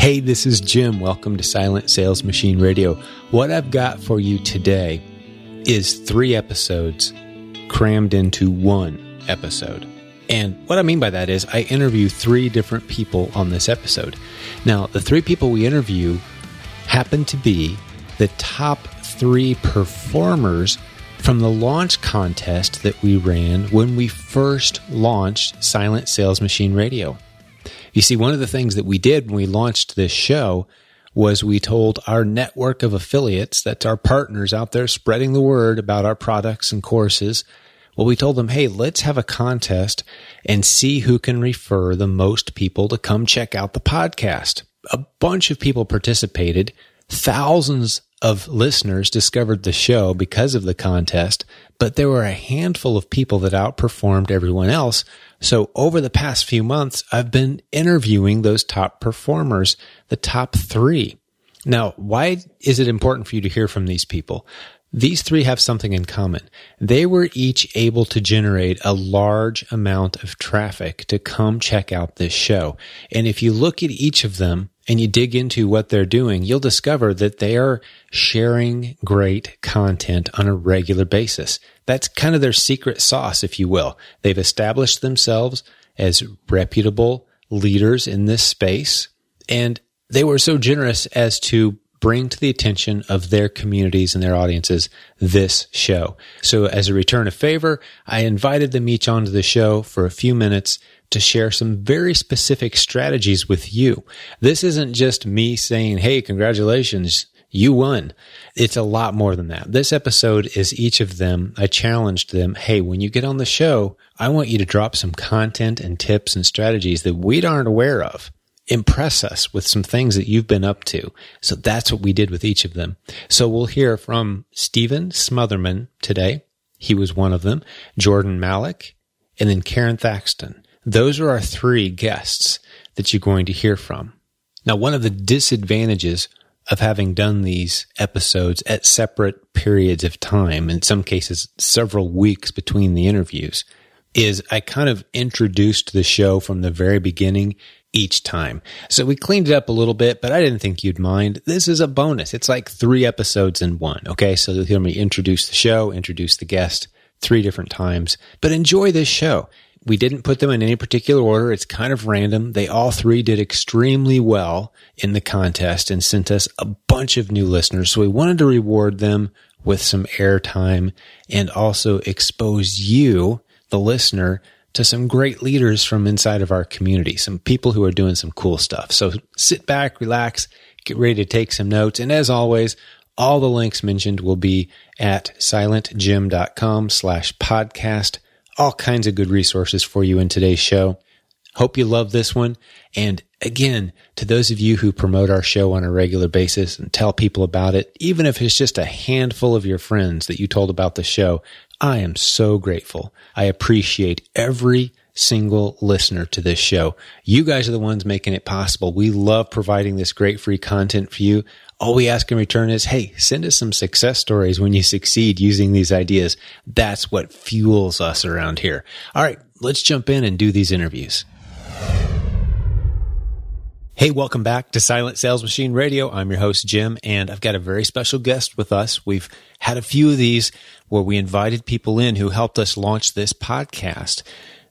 Hey, this is Jim. Welcome to Silent Sales Machine Radio. What I've got for you today is three episodes crammed into one episode. And what I mean by that is I interview three different people on this episode. Now, the three people we interview happen to be the top three performers from the launch contest that we ran when we first launched Silent Sales Machine Radio. You see, one of the things that we did when we launched this show was we told our network of affiliates, that's our partners out there spreading the word about our products and courses. Well, we told them, hey, let's have a contest and see who can refer the most people to come check out the podcast. A bunch of people participated. Thousands of listeners discovered the show because of the contest, but there were a handful of people that outperformed everyone else so over the past few months, I've been interviewing those top performers, the top three. Now, why is it important for you to hear from these people? These three have something in common. They were each able to generate a large amount of traffic to come check out this show. And if you look at each of them and you dig into what they're doing, you'll discover that they are sharing great content on a regular basis. That's kind of their secret sauce, if you will. They've established themselves as reputable leaders in this space. And they were so generous as to bring to the attention of their communities and their audiences this show. So as a return of favor, I invited them each onto the show for a few minutes to share some very specific strategies with you. This isn't just me saying, Hey, congratulations. You won. It's a lot more than that. This episode is each of them. I challenged them. Hey, when you get on the show, I want you to drop some content and tips and strategies that we aren't aware of impress us with some things that you've been up to. So that's what we did with each of them. So we'll hear from Stephen Smotherman today. He was one of them, Jordan Malik, and then Karen Thaxton. Those are our three guests that you're going to hear from. Now, one of the disadvantages of having done these episodes at separate periods of time, in some cases, several weeks between the interviews, is I kind of introduced the show from the very beginning each time. So we cleaned it up a little bit, but I didn't think you'd mind. This is a bonus. It's like three episodes in one. Okay. So you'll hear me introduce the show, introduce the guest three different times, but enjoy this show. We didn't put them in any particular order. It's kind of random. They all three did extremely well in the contest and sent us a bunch of new listeners. So we wanted to reward them with some airtime and also expose you, the listener, to some great leaders from inside of our community, some people who are doing some cool stuff. So sit back, relax, get ready to take some notes. And as always, all the links mentioned will be at silentjim.com slash podcast. All kinds of good resources for you in today's show. Hope you love this one. And again, to those of you who promote our show on a regular basis and tell people about it, even if it's just a handful of your friends that you told about the show, I am so grateful. I appreciate every single listener to this show. You guys are the ones making it possible. We love providing this great free content for you. All we ask in return is, hey, send us some success stories when you succeed using these ideas. That's what fuels us around here. All right, let's jump in and do these interviews. Hey, welcome back to Silent Sales Machine Radio. I'm your host, Jim, and I've got a very special guest with us. We've had a few of these where we invited people in who helped us launch this podcast.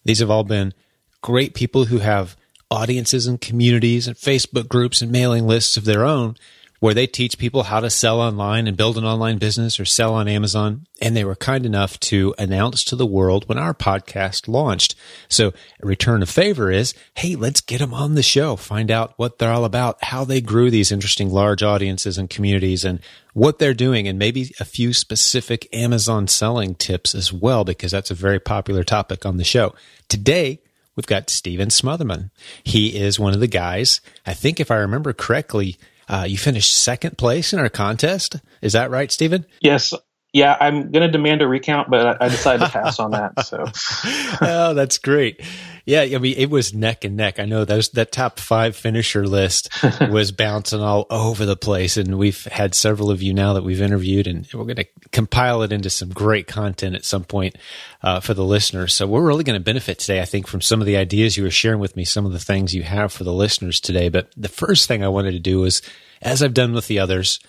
These have all been great people who have audiences and communities and Facebook groups and mailing lists of their own where they teach people how to sell online and build an online business or sell on Amazon. And they were kind enough to announce to the world when our podcast launched. So a return of favor is, Hey, let's get them on the show, find out what they're all about, how they grew these interesting large audiences and communities and what they're doing and maybe a few specific Amazon selling tips as well, because that's a very popular topic on the show. Today, we've got Stephen Smotherman. He is one of the guys, I think if I remember correctly, uh, you finished second place in our contest. Is that right, Stephen? Yes, yeah, I'm going to demand a recount, but I, I decided to pass on that. So, oh, that's great. Yeah, I mean, it was neck and neck. I know that that top five finisher list was bouncing all over the place, and we've had several of you now that we've interviewed, and we're going to compile it into some great content at some point uh, for the listeners. So we're really going to benefit today, I think, from some of the ideas you were sharing with me, some of the things you have for the listeners today. But the first thing I wanted to do was, as I've done with the others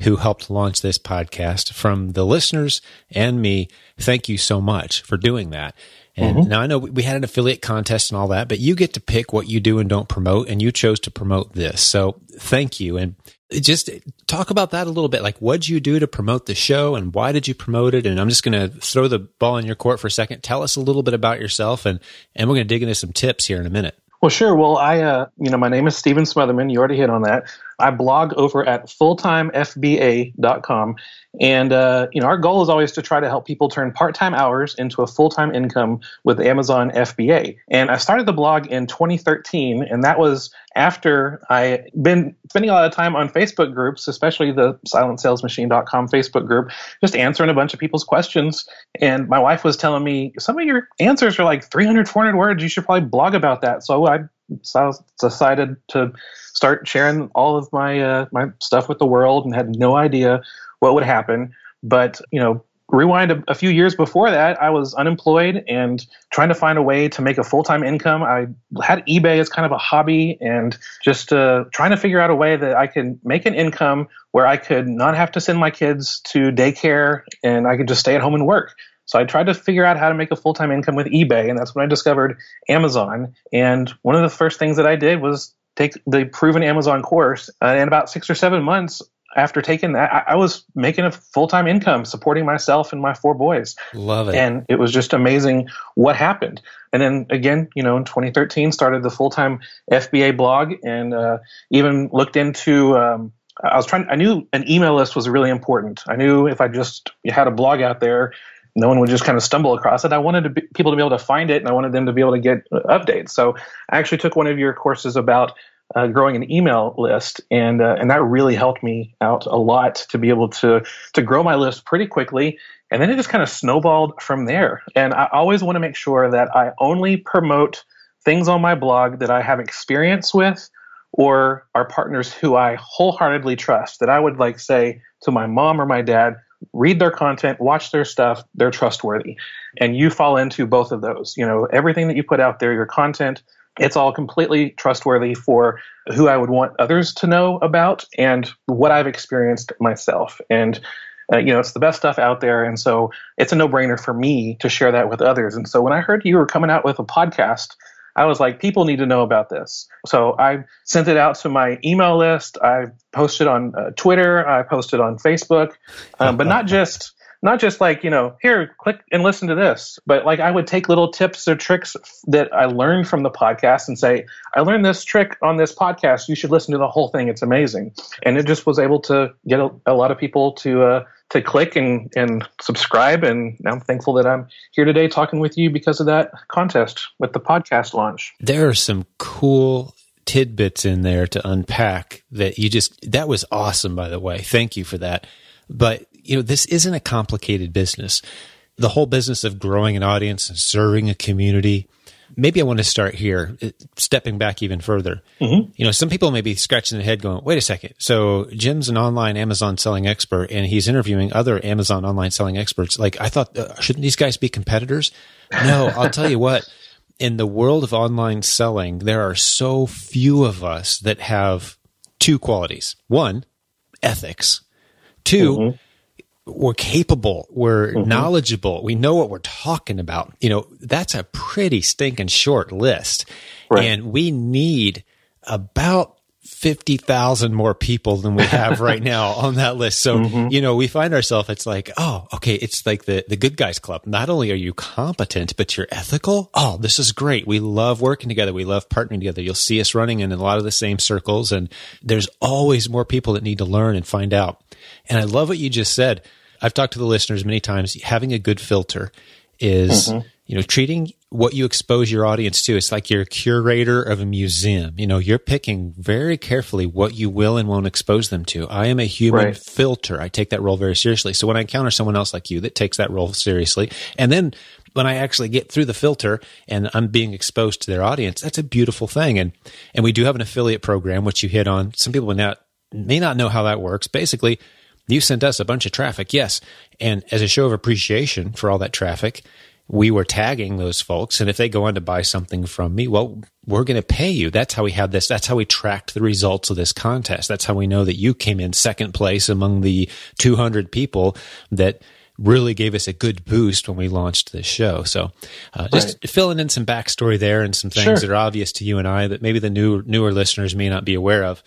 who helped launch this podcast, from the listeners and me, thank you so much for doing that. And mm-hmm. now I know we had an affiliate contest and all that, but you get to pick what you do and don't promote, and you chose to promote this. So thank you. And just talk about that a little bit. Like, what did you do to promote the show and why did you promote it? And I'm just going to throw the ball in your court for a second. Tell us a little bit about yourself and, and we're going to dig into some tips here in a minute. Well, sure. Well, I, uh, you know, my name is Stephen Smotherman. You already hit on that. I blog over at fulltimefba.com. And, uh, you know, our goal is always to try to help people turn part time hours into a full time income with Amazon FBA. And I started the blog in 2013, and that was after I been spending a lot of time on Facebook groups, especially the silentsalesmachine.com Facebook group, just answering a bunch of people's questions. And my wife was telling me, some of your answers are like 300, 400 words. You should probably blog about that. So I decided to start sharing all of my uh, my stuff with the world and had no idea what would happen. But you know, rewind a, a, few years before that, I was unemployed and trying to find a way to make a full time income. I had eBay as kind of a hobby and just uh, trying to figure out a way that I could make an income where I could not have to send my kids to daycare and I could just stay at home and work. So I tried to figure out how to make a full time income with eBay, and that's when I discovered Amazon. And one of the first things that I did was take the proven Amazon course. Uh, in about six or seven months after taking that, I, I was making a full time income supporting myself and my four boys. Love it. And it was just amazing what happened. And then again, you know, in 2013, started the full time FBA blog and uh, even looked into. Um, I was trying. I knew an email list was really important. I knew if I just had a blog out there, no one would just kind of stumble across it. I wanted to be, people to be able to find it, and I wanted them to be able to get updates. So I actually took one of your courses about uh, growing an email list, and uh, and that really helped me out a lot to be able to to grow my list pretty quickly. And then it just kind of snowballed from there. And I always want to make sure that I only promote things on my blog that I have experience with or are partners who I wholeheartedly trust. That I would like say to my mom or my dad, read their content, watch their stuff, they're trustworthy. And you fall into both of those. You know, everything that you put out there, your content, it's all completely trustworthy for who I would want others to know about and what I've experienced myself. And uh, you know, it's the best stuff out there, and so it's a no-brainer for me to share that with others. And so when I heard you were coming out with a podcast, I was like, people need to know about this. So I sent it out to my email list. I posted on uh, Twitter. I posted on Facebook, um, but not just not just like you know here click and listen to this but like i would take little tips or tricks that i learned from the podcast and say i learned this trick on this podcast you should listen to the whole thing it's amazing and it just was able to get a, a lot of people to uh, to click and, and subscribe. And I'm thankful that I'm here today talking with you because of that contest with the podcast launch. There are some cool tidbits in there to unpack that you just, that was awesome, by the way. Thank you for that. But, you know, this isn't a complicated business. The whole business of growing an audience and serving a community maybe I want to start here, uh, stepping back even further. Mm-hmm. You know, some people may be scratching their head going, wait a second. So Jim's an online Amazon selling expert and he's interviewing other Amazon online selling experts. Like, I thought, uh, shouldn't these guys be competitors? No, I'll tell you what. In the world of online selling, there are so few of us that have two qualities. One, ethics. 2 mm-hmm we're capable, we're mm-hmm. knowledgeable, we know what we're talking about. You know, that's a pretty stinking short list. Right. And we need about 50,000 more people than we have right now on that list. So, mm-hmm. you know, we find ourselves, it's like, oh, okay, it's like the, the good guys club. Not only are you competent, but you're ethical. Oh, this is great. We love working together. We love partnering together. You'll see us running in a lot of the same circles and there's always more people that need to learn and find out. And I love what you just said. I've talked to the listeners many times. Having a good filter is mm-hmm. you know treating what you expose your audience to. It's like you're a curator of a museum. You know, you're picking very carefully what you will and won't expose them to. I am a human right. filter. I take that role very seriously. So when I encounter someone else like you that takes that role seriously, and then when I actually get through the filter and I'm being exposed to their audience, that's a beautiful thing. And and we do have an affiliate program which you hit on. Some people may not may not know how that works. Basically, you sent us a bunch of traffic, yes. And as a show of appreciation for all that traffic, we were tagging those folks. And if they go on to buy something from me, well, we're going to pay you. That's how we had this. That's how we tracked the results of this contest. That's how we know that you came in second place among the 200 people that really gave us a good boost when we launched this show. So, uh, just right. filling in some backstory there and some things sure. that are obvious to you and I that maybe the new newer listeners may not be aware of.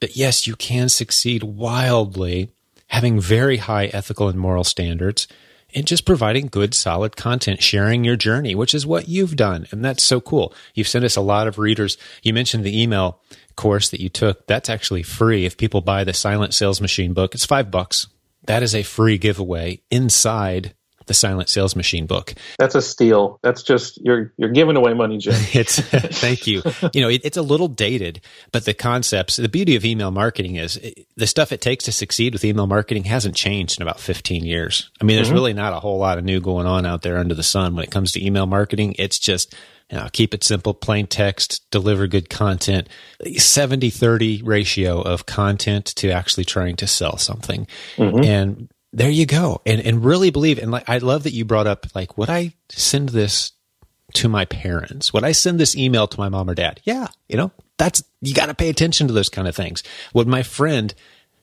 But yes, you can succeed wildly having very high ethical and moral standards and just providing good, solid content, sharing your journey, which is what you've done. And that's so cool. You've sent us a lot of readers. You mentioned the email course that you took. That's actually free. If people buy the Silent Sales Machine book, it's five bucks. That is a free giveaway inside the Silent Sales Machine book. That's a steal. That's just you're you're giving away money, Jim. it's thank you. You know, it, it's a little dated, but the concepts. The beauty of email marketing is it, the stuff it takes to succeed with email marketing hasn't changed in about 15 years. I mean, there's mm-hmm. really not a whole lot of new going on out there under the sun when it comes to email marketing. It's just you know, keep it simple, plain text, deliver good content. 70 30 ratio of content to actually trying to sell something. Mm-hmm. And there you go. And and really believe and like I love that you brought up like would I send this to my parents? Would I send this email to my mom or dad? Yeah, you know, that's you got to pay attention to those kind of things. Would my friend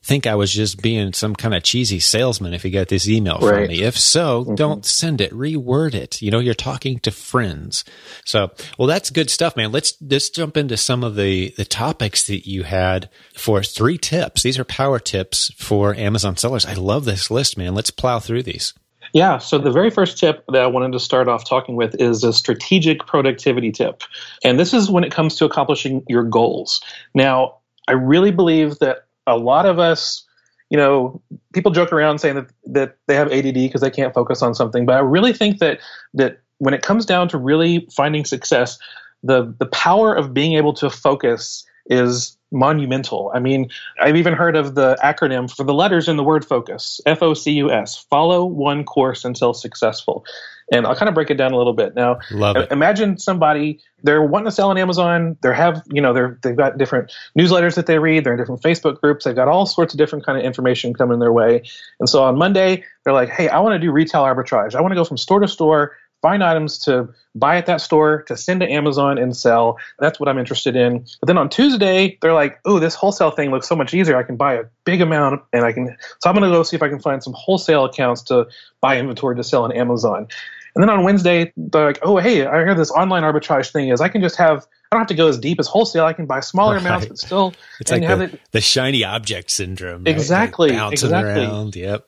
think I was just being some kind of cheesy salesman if you got this email right. from me. If so, mm-hmm. don't send it. Reword it. You know, you're talking to friends. So, well, that's good stuff, man. Let's let's jump into some of the the topics that you had for three tips. These are power tips for Amazon sellers. I love this list, man. Let's plow through these. Yeah, so the very first tip that I wanted to start off talking with is a strategic productivity tip. And this is when it comes to accomplishing your goals. Now, I really believe that a lot of us, you know, people joke around saying that that they have ADD because they can't focus on something, but I really think that that when it comes down to really finding success, the the power of being able to focus is monumental. I mean, I've even heard of the acronym for the letters in the word focus, F O C U S, follow one course until successful. And I'll kind of break it down a little bit. Now, imagine somebody they're wanting to sell on Amazon. They have, you know, they're they've got different newsletters that they read. They're in different Facebook groups. They've got all sorts of different kind of information coming their way. And so on Monday, they're like, "Hey, I want to do retail arbitrage. I want to go from store to store, find items to buy at that store, to send to Amazon and sell. That's what I'm interested in." But then on Tuesday, they're like, "Oh, this wholesale thing looks so much easier. I can buy a big amount, and I can." So I'm going to go see if I can find some wholesale accounts to buy inventory to sell on Amazon. And then on Wednesday, they're like, oh, hey, I heard this online arbitrage thing is I can just have, I don't have to go as deep as wholesale. I can buy smaller right. amounts, but still. It's like the, it, the, shiny object syndrome. Right? Exactly. Like bouncing exactly. around. Yep.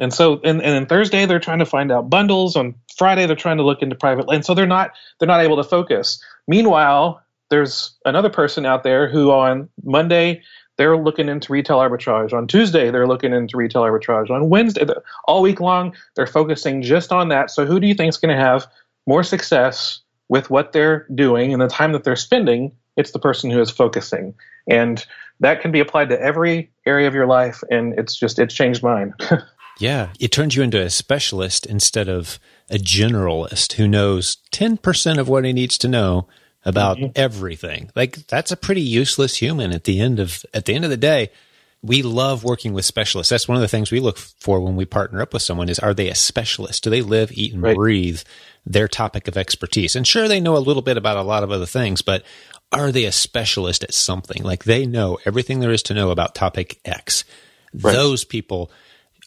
And so, and, and then Thursday they're trying to find out bundles. On Friday they're trying to look into private And So they're not they're not able to focus. Meanwhile, there's another person out there who on Monday they're looking into retail arbitrage. On Tuesday, they're looking into retail arbitrage. On Wednesday, all week long, they're focusing just on that. So, who do you think is going to have more success with what they're doing and the time that they're spending? It's the person who is focusing. And that can be applied to every area of your life. And it's just, it's changed mine. yeah. It turns you into a specialist instead of a generalist who knows 10% of what he needs to know about mm-hmm. everything. Like that's a pretty useless human at the end of at the end of the day. We love working with specialists. That's one of the things we look for when we partner up with someone is are they a specialist? Do they live, eat and right. breathe their topic of expertise? And sure they know a little bit about a lot of other things, but are they a specialist at something? Like they know everything there is to know about topic X. Right. Those people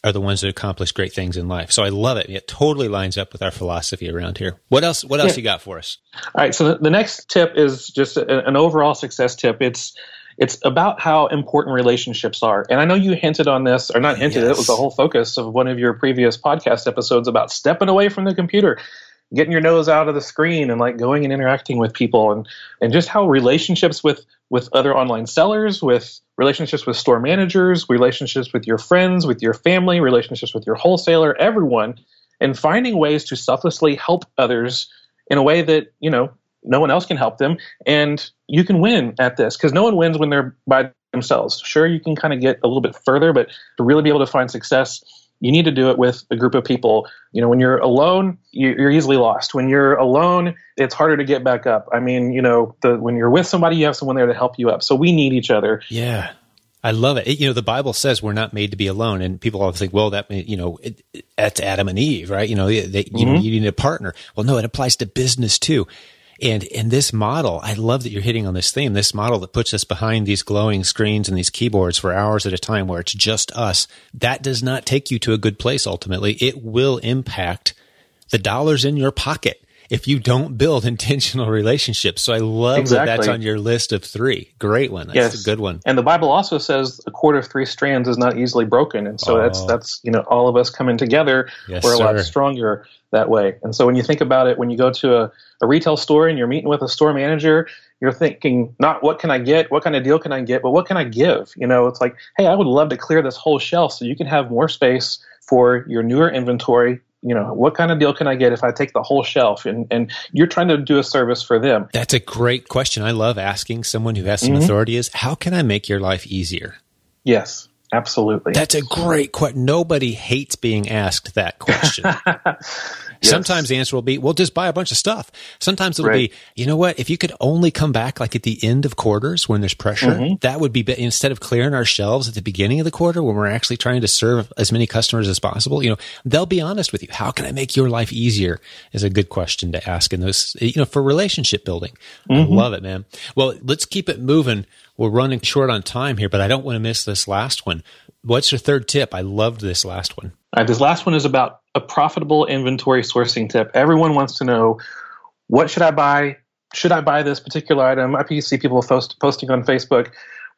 are the ones that accomplish great things in life. So I love it. It totally lines up with our philosophy around here. What else? What else yeah. you got for us? All right. So the, next tip is just a, an overall success tip. It's it's about how important relationships are. And I know you hinted on this, or not hinted. Yes. It was the whole focus of one of your previous podcast episodes about stepping away from the computer getting your nose out of the screen and like going and interacting with people and and just how relationships with with other online sellers with relationships with store managers relationships with your friends with your family relationships with your wholesaler everyone and finding ways to selflessly help others in a way that, you know, no one else can help them. And you can win at this because no one wins when they're by themselves. Sure, you can kind of get a little bit further, but to really be able to find success, you need to do it with a group of people. You know, when you're alone, you're easily lost. When you're alone, it's harder to get back up. I mean, you know, the, when you're with somebody, you have someone there to help you up. So we need each other. Yeah. I love it. it. You know, the Bible says we're not made to be alone, and people always think, well, that you know, it, that's Adam and Eve, right? You know, they, you mm-hmm. know, you need a partner. Well, no, it applies to business too. And in this model, I love that you're hitting on this theme, this model that puts us behind these glowing screens and these keyboards for hours at a time where it's just us. That does not take you to a good place ultimately. It will impact the dollars in your pocket if you don't build intentional relationships. So I love exactly. that that's on your list of three. Great one. That's yes. a good one. And the Bible also says a cord of three strands is not easily broken. And so oh. that's that's you know all of us coming together. Yes, we're a sir. lot stronger that way. And so when you think about it, when you go to a, a retail store and you're meeting with a store manager, you're thinking not what can I get, what kind of deal can I get, but what can I give? You know, it's like, hey, I would love to clear this whole shelf so you can have more space for your newer inventory. You know what kind of deal can i get if i take the whole shelf? And and you're trying to do a service for them. That's a great question. I love asking someone who has some mm-hmm. authority is how can i make your life easier? Yes absolutely. That's a great question nobody hates being asked that question Yes. Sometimes the answer will be, well, just buy a bunch of stuff. Sometimes it'll right. be, you know what? If you could only come back like at the end of quarters when there's pressure, mm-hmm. that would be, instead of clearing our shelves at the beginning of the quarter when we're actually trying to serve as many customers as possible, you know, they'll be honest with you. How can I make your life easier is a good question to ask in those, you know, for relationship building. Mm-hmm. I love it, man. Well, let's keep it moving. We're running short on time here, but I don't want to miss this last one. What's your third tip? I loved this last one. Right, this last one is about a profitable inventory sourcing tip. Everyone wants to know what should I buy? Should I buy this particular item? I see people post, posting on Facebook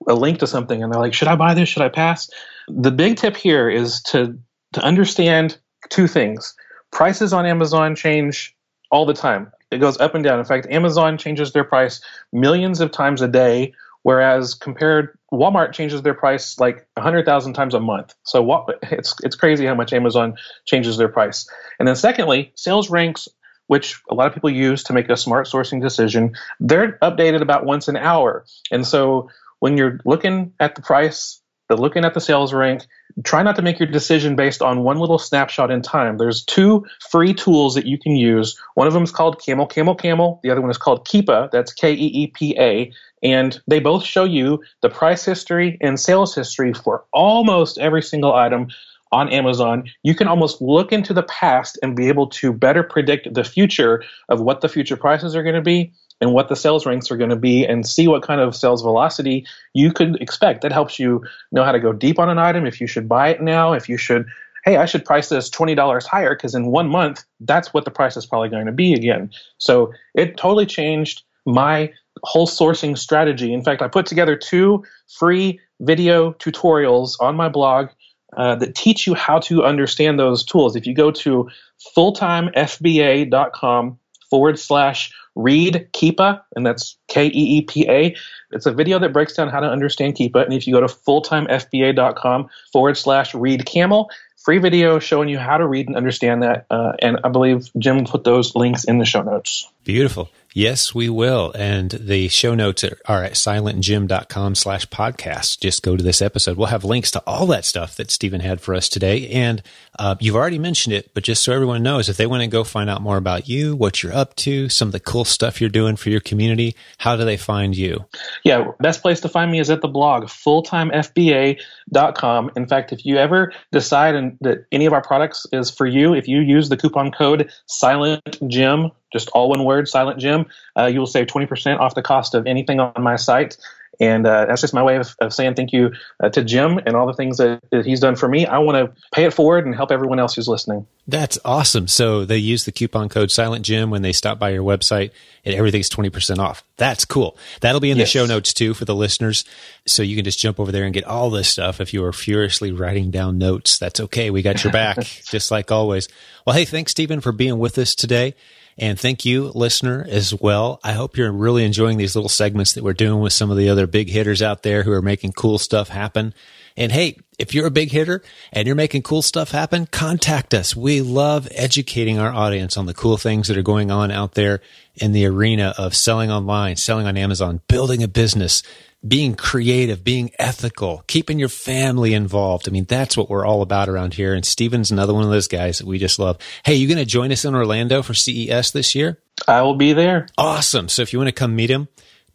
a link to something and they're like, should I buy this? Should I pass? The big tip here is to, to understand two things. Prices on Amazon change all the time. It goes up and down. In fact, Amazon changes their price millions of times a day Whereas compared, Walmart changes their price like 100,000 times a month. So it's, it's crazy how much Amazon changes their price. And then secondly, sales ranks, which a lot of people use to make a smart sourcing decision, they're updated about once an hour. And so when you're looking at the price, the looking at the sales rank, try not to make your decision based on one little snapshot in time. There's two free tools that you can use. One of them is called Camel, Camel, Camel. The other one is called Keepa. That's K E E P A. And they both show you the price history and sales history for almost every single item on Amazon. You can almost look into the past and be able to better predict the future of what the future prices are going to be and what the sales ranks are going to be and see what kind of sales velocity you could expect. That helps you know how to go deep on an item, if you should buy it now, if you should, hey, I should price this $20 higher because in one month, that's what the price is probably going to be again. So it totally changed my whole sourcing strategy. In fact, I put together two free video tutorials on my blog uh, that teach you how to understand those tools. If you go to fulltimefba.com forward slash read Keepa, and that's K E E P A, it's a video that breaks down how to understand Keepa. And if you go to fulltimefba.com forward slash read camel, free video showing you how to read and understand that. Uh, and I believe Jim put those links in the show notes. Beautiful. Yes, we will. And the show notes are, at silentjim.com slash podcast. Just go to this episode. We'll have links to all that stuff that Stephen had for us today. And uh, you've already mentioned it, but just so everyone knows, if they want to go find out more about you, what you're up to, some of the cool stuff you're doing for your community, how do they find you? Yeah, best place to find me is at the blog, fulltimefba.com. In fact, if you ever decide that any of our products is for you, if you use the coupon code SilentJim, just all one word, Silent Jim, uh, you will save 20% off the cost of anything on my site. And uh, that's just my way of, of saying thank you uh, to Jim and all the things that, that he's done for me. I want to pay it forward and help everyone else who's listening. That's awesome. So they use the coupon code Silent Jim when they stop by your website and everything's 20% off. That's cool. That'll be in yes. the show notes too for the listeners. So you can just jump over there and get all this stuff. If you are furiously writing down notes, that's okay. We got your back, just like always. Well, hey, thanks, Stephen, for being with us today. And thank you, listener, as well. I hope you're really enjoying these little segments that we're doing with some of the other big hitters out there who are making cool stuff happen. And hey, if you're a big hitter and you're making cool stuff happen, contact us. We love educating our audience on the cool things that are going on out there in the arena of selling online, selling on Amazon, building a business, being creative, being ethical, keeping your family involved. I mean, that's what we're all about around here. And Stephen's another one of those guys that we just love. Hey, you going to join us in Orlando for CES this year? I will be there. Awesome. So if you want to come meet him,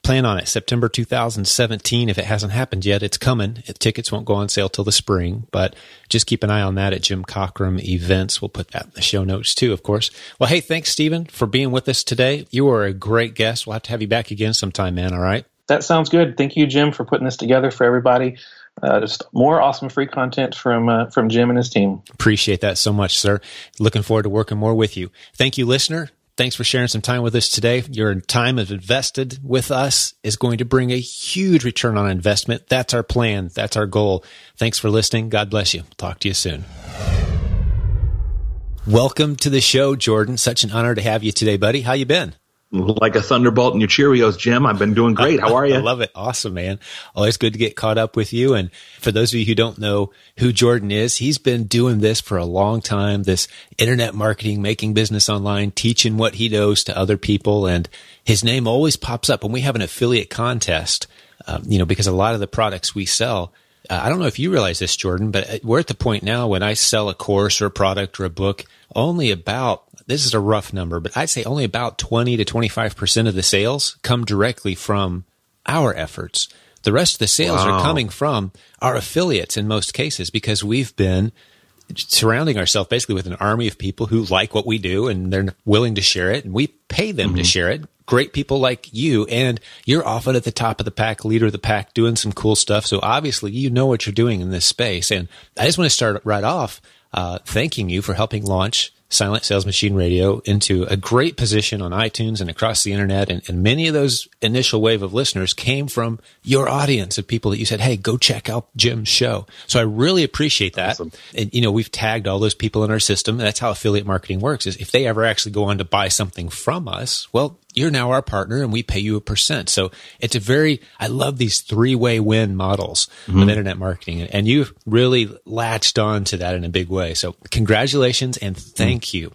plan on it. September 2017. If it hasn't happened yet, it's coming. Tickets won't go on sale till the spring, but just keep an eye on that at Jim Cockrum events. We'll put that in the show notes too, of course. Well, hey, thanks, Stephen, for being with us today. You are a great guest. We'll have to have you back again sometime, man. All right. That sounds good. Thank you, Jim, for putting this together for everybody. Uh, just more awesome free content from uh, from Jim and his team. Appreciate that so much, sir. Looking forward to working more with you. Thank you, listener. Thanks for sharing some time with us today. Your time invested with us is going to bring a huge return on investment. That's our plan. That's our goal. Thanks for listening. God bless you. Talk to you soon. Welcome to the show, Jordan. Such an honor to have you today, buddy. How you been? Like a thunderbolt in your Cheerios, Jim. I've been doing great. How are you? I love it. Awesome, man. Always good to get caught up with you. And for those of you who don't know who Jordan is, he's been doing this for a long time. This internet marketing, making business online, teaching what he knows to other people. And his name always pops up when we have an affiliate contest. Um, you know, because a lot of the products we sell, uh, I don't know if you realize this, Jordan, but we're at the point now when I sell a course or a product or a book, only about this is a rough number, but I'd say only about 20 to 25% of the sales come directly from our efforts. The rest of the sales wow. are coming from our affiliates in most cases because we've been surrounding ourselves basically with an army of people who like what we do and they're willing to share it and we pay them mm-hmm. to share it. Great people like you and you're often at the top of the pack, leader of the pack, doing some cool stuff. So obviously you know what you're doing in this space. And I just want to start right off uh, thanking you for helping launch Silent Sales Machine Radio into a great position on iTunes and across the internet. And, and, many of those initial wave of listeners came from your audience of people that you said, Hey, go check out Jim's show. So I really appreciate that. Awesome. And, you know, we've tagged all those people in our system. And that's how affiliate marketing works is if they ever actually go on to buy something from us, well, you're now our partner and we pay you a percent. So it's a very, I love these three way win models mm-hmm. of internet marketing. And you've really latched on to that in a big way. So congratulations and thank mm-hmm. you.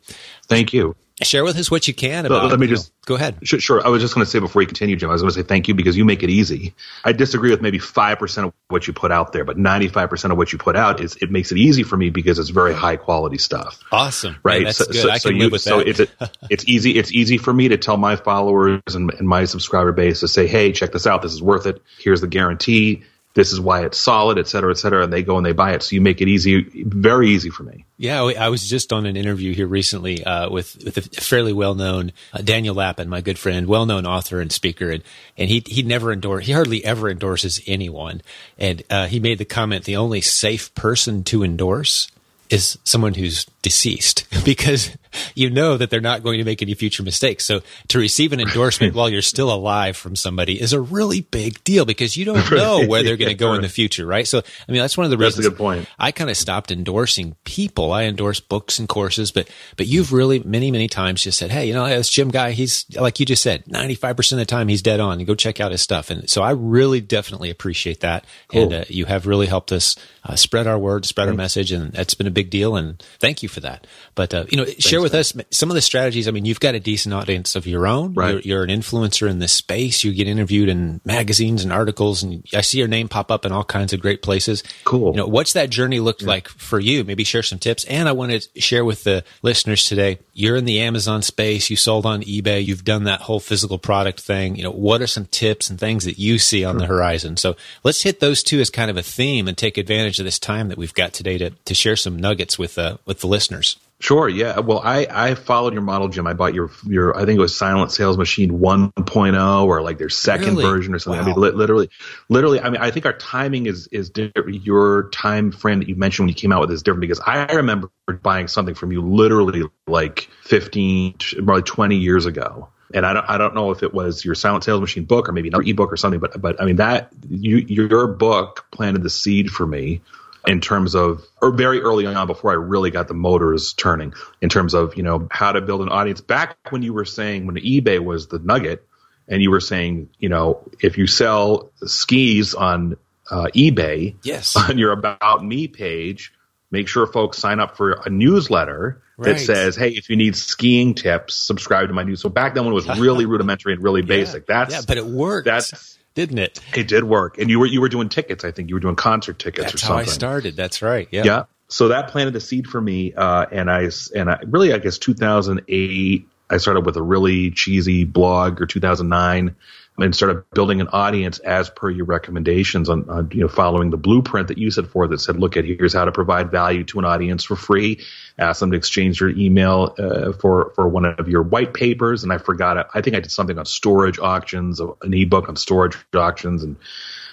Thank you share with us what you can about. let me just go ahead. Sure, sure. I was just going to say before you continue, Jim. I was going to say thank you because you make it easy. I disagree with maybe five percent of what you put out there, but ninety five percent of what you put out is it makes it easy for me because it's very high quality stuff. Awesome, right? That's so, good. So, I can so live with so that. it's, it's easy. It's easy for me to tell my followers and, and my subscriber base to say, "Hey, check this out. This is worth it. Here's the guarantee." This is why it's solid, et cetera, et cetera. And they go and they buy it. So you make it easy, very easy for me. Yeah. I was just on an interview here recently, uh, with, with a fairly well known, uh, Daniel Lapin, my good friend, well known author and speaker. And, and he, he never endorse, he hardly ever endorses anyone. And, uh, he made the comment, the only safe person to endorse is someone who's deceased because you know that they're not going to make any future mistakes. So to receive an endorsement while you're still alive from somebody is a really big deal because you don't know where they're going to go in the future, right? So, I mean, that's one of the reasons that's a good point. I kind of stopped endorsing people. I endorse books and courses, but, but you've really many, many times just said, Hey, you know, this Jim guy, he's like you just said, 95% of the time he's dead on and go check out his stuff. And so I really definitely appreciate that. Cool. And uh, you have really helped us uh, spread our word, spread our message. And that's been a big deal. And thank you for that. But, uh, you know, Thanks, share with us some of the strategies. I mean, you've got a decent audience of your own. Right. You're, you're, an influencer in this space. You get interviewed in magazines and articles, and I see your name pop up in all kinds of great places. Cool. You know, what's that journey looked yeah. like for you? Maybe share some tips. And I want to share with the listeners today. You're in the Amazon space. You sold on eBay. You've done that whole physical product thing. You know, what are some tips and things that you see on sure. the horizon? So let's hit those two as kind of a theme and take advantage of this time that we've got today to to share some nuggets with uh, with the listeners. Sure. Yeah. Well, I, I followed your model, Jim. I bought your, your, I think it was Silent Sales Machine 1.0 or like their second really? version or something. Wow. I mean, li- literally, literally, I mean, I think our timing is, is different. Your time frame that you mentioned when you came out with is different because I remember buying something from you literally like 15, probably 20 years ago. And I don't, I don't know if it was your Silent Sales Machine book or maybe another ebook or something, but, but I mean, that you, your book planted the seed for me in terms of, or very early on before I really got the motors turning in terms of, you know, how to build an audience. Back when you were saying when eBay was the nugget and you were saying, you know, if you sell skis on uh, eBay, yes. on your About Me page, make sure folks sign up for a newsletter right. that says, "Hey, if you need skiing tips, subscribe to my news." So back then, when it was really rudimentary and really basic, yeah, that's yeah, but it worked. That's didn't it? It did work, and you were you were doing tickets. I think you were doing concert tickets that's or something. how I started. That's right. Yeah. Yeah. So that planted the seed for me, uh, and I and I really I guess 2008 I started with a really cheesy blog or 2009 and started building an audience as per your recommendations on, on, you know following the blueprint that you set for that said look at here's how to provide value to an audience for free ask them to exchange your email uh, for for one of your white papers and I forgot I think I did something on storage auctions an ebook on storage auctions and